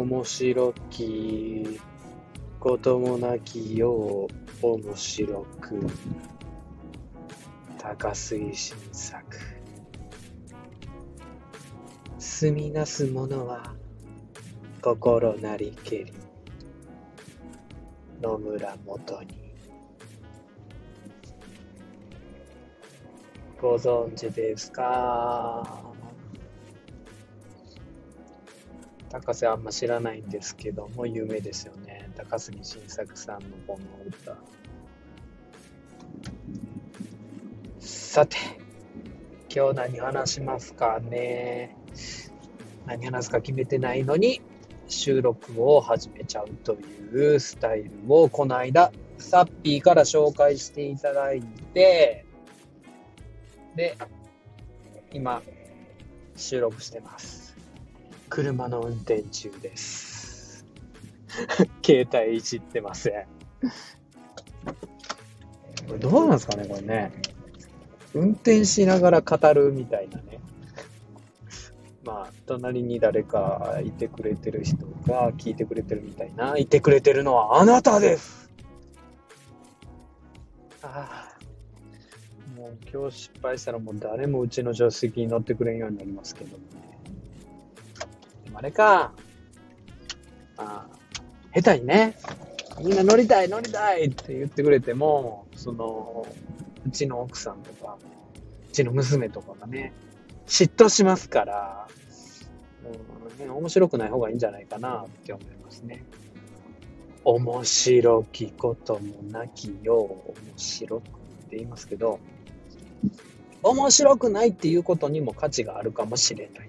面白きこともなきよう面白く。高杉晋作。住みなす者は心なりけり。野村元に。ご存知ですか？高瀬あんま知らないんですけども有名ですよね。高杉晋作さんのこの歌。さて今日何話しますかね。何話すか決めてないのに収録を始めちゃうというスタイルをこの間サッピーから紹介していただいて。で今収録してます。車の運転中です。携帯いじってません。これどうなんですかねこれね。運転しながら語るみたいなね。まあ、隣に誰かいてくれてる人が聞いてくれてるみたいな、いてくれてるのはあなたです。ああ、もう今日失敗したらもう誰もうちの助手席に乗ってくれんようになりますけどね。もあれか、あ、下手にね、みんな乗りたい乗りたいって言ってくれても、その、うちの奥さんとか、うちの娘とかがね、嫉妬しますから、うん、面白くない方がいいんじゃないかなって思いますね。面白きこともなきよう、面白くって言いますけど、面白くないっていうことにも価値があるかもしれない。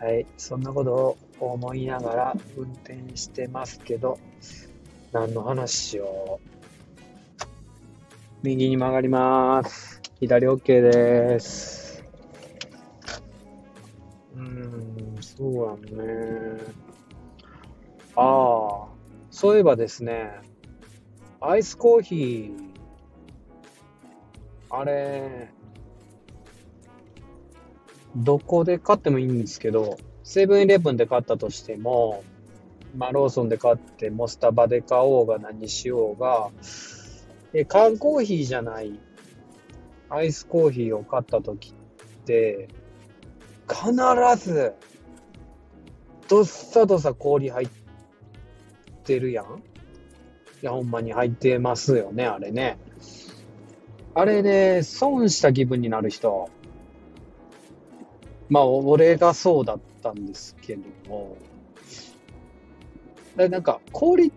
はい、そんなことを思いながら運転してますけど、何の話しよう。右に曲がります。左 OK です。うーん、そうだね。ああ、そういえばですね、アイスコーヒー、あれ、どこで買ってもいいんですけど、セブンイレブンで買ったとしても、まあ、ローソンで買っても、スタバで買おうが何しようが、え缶コーヒーじゃないアイスコーヒーを買った時って、必ず、どっさどさ氷入ってるやんいや、ほんまに入ってますよね、あれね。あれで、損した気分になる人。まあ、俺がそうだったんですけども。なんか、氷、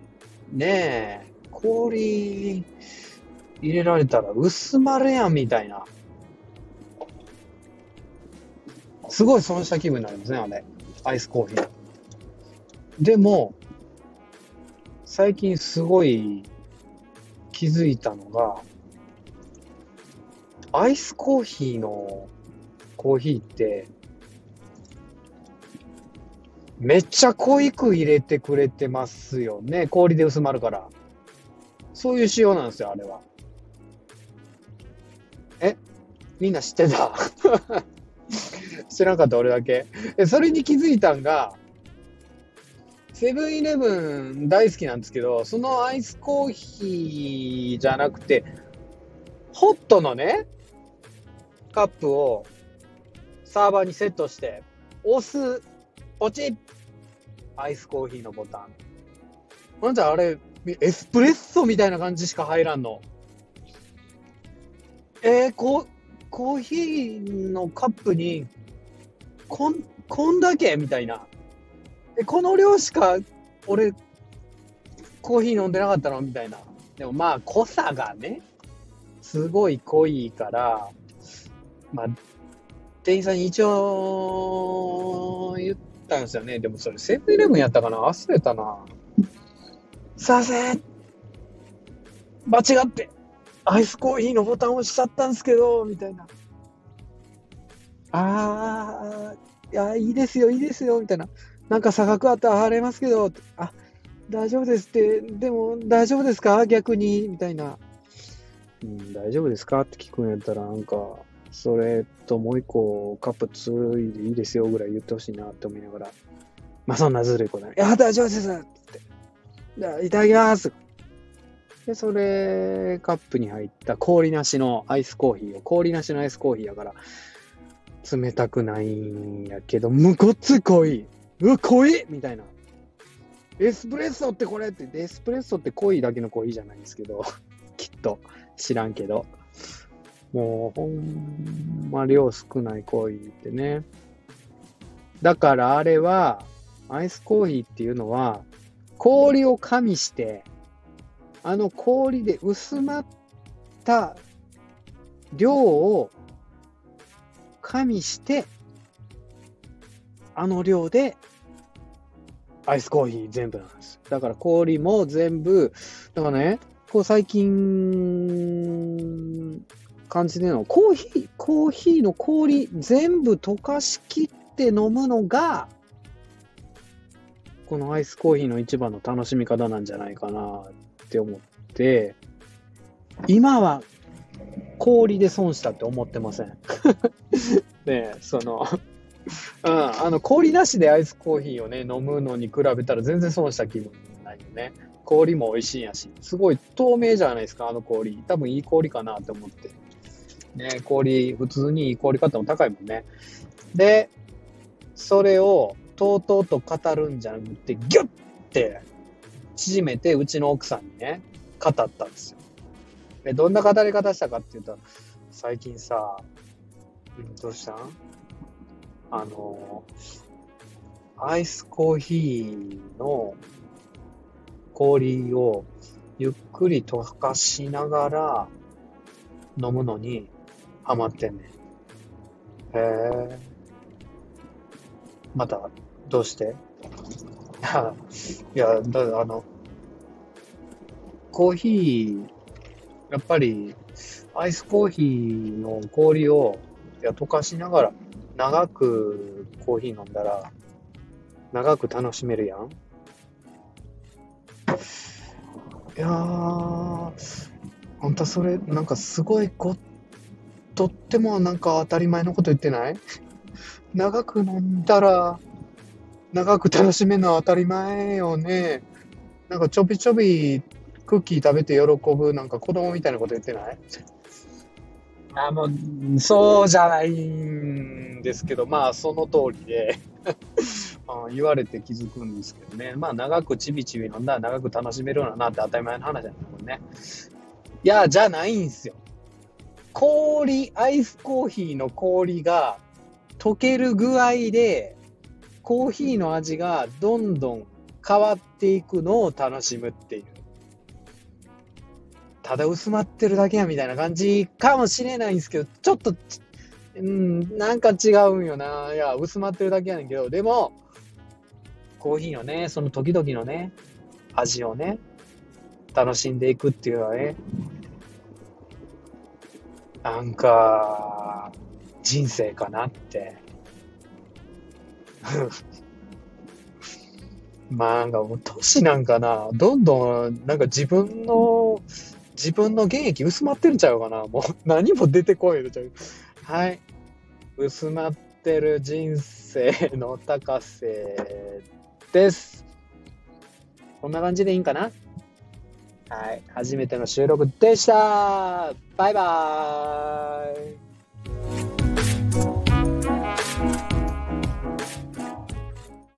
ねえ、氷、入れられたら薄まるやんみたいな。すごい損した気分になりますね、あれ。アイスコーヒー。でも、最近すごい気づいたのが、アイスコーヒーのコーヒーって、めっちゃ濃いく入れてくれてますよね。氷で薄まるから。そういう仕様なんですよ、あれは。え？みんな知ってた？知らんかった俺だけ。それに気づいたんが、セブンイレブン大好きなんですけど、そのアイスコーヒーじゃなくて、ホットのね、カップをサーバーにセットして、押す、ポチッアイスコーヒーのボタン。なんじゃあれ、エスプレッソみたいな感じしか入らんの。えー、こコーヒーのカップに、こん、こんだけみたいな。え、この量しか、俺、コーヒー飲んでなかったのみたいな。でもまあ、濃さがね、すごい濃いから、まあ、店員さんに一応言ってたんですよね。でもそれセブンイレブンやったかな？忘れたな。させ間違ってアイスコーヒーのボタン押しちゃったんですけど、みたいな。あー、いや、いいですよ、いいですよ、みたいな。なんか差額あったら払いますけど、あ、大丈夫ですって、でも大丈夫ですか？逆に、みたいな。うん、大丈夫ですか？って聞くんやったら、なんか、それともう一個カップついでいいですよぐらい言ってほしいなって思いながら、まあそんなずるいことない。いや、大丈夫ですって。じゃあいただきますで、それ、カップに入った氷なしのアイスコーヒーを、氷なしのアイスコーヒーやから、冷たくないんやけど、むごっつ濃い。うわ、濃いみたいな。エスプレッソってこれって、エスプレッソって濃いだけの濃いじゃないんですけど、きっと知らんけど。もうほんま量少ないコーヒーってね。だからあれは、アイスコーヒーっていうのは、氷を加味して、あの氷で薄まった量を加味して、あの量でアイスコーヒー全部なんです。だから氷も全部、だからね、こう最近感じでのコーヒー、コーヒーの氷全部溶かしきって飲むのが、このアイスコーヒーの一番の楽しみ方なんじゃないかなって思って、今は氷で損したって思ってません。ねそのうん、あの氷なしでアイスコーヒーをね、飲むのに比べたら全然損した気分ないよね。氷も美味しいんやし、すごい透明じゃないですか、あの氷。多分いい氷かなって思って。ね、氷、普通に氷買っても高いもんね。で、それをとうとうと語るんじゃなくて、ギュッて縮めて、うちの奥さんにね、語ったんですよ。で、どんな語り方したかって言ったら、最近さ、うん、どうしたん？あの、アイスコーヒーの氷をゆっくり溶かしながら飲むのにハマってんねん。へえ。また、どうして？いや、だあの、コーヒー、やっぱり、アイスコーヒーの氷をいや溶かしながら長くコーヒー飲んだら長く楽しめるやん。いやー、あんたそれ、なんかすごいごっ、とってもなんか当たり前のこと言ってない？長く飲んだら、長く楽しめるのは当たり前よね。なんかちょびちょびクッキー食べて喜ぶ、なんか子供みたいなこと言ってない？あもう、そうじゃないんですけど、まあその通りで 言われて気づくんですけどね。まあ長くちびちび飲んだら長く楽しめるようなって当たり前の話じゃないもんね。いや、じゃないんすよ。氷、アイスコーヒーの氷が溶ける具合で、コーヒーの味がどんどん変わっていくのを楽しむっていう。ただ薄まってるだけやみたいな感じかもしれないんですけど、ちょっと、うん、なんか違うんよな。いや、薄まってるだけやねんけど、でも、コーヒーのね、その時々のね、味をね、楽しんでいくっていうのはね、なんか、人生かなって。まあなんかもう年なんかな、どんどんなんか自分の、自分の現役薄まってるんちゃうかな。もう何も出てこいのちゃう。はい。薄まってる人生の高瀬です。こんな感じでいいんかな？はい。初めての収録でしたバイバーイ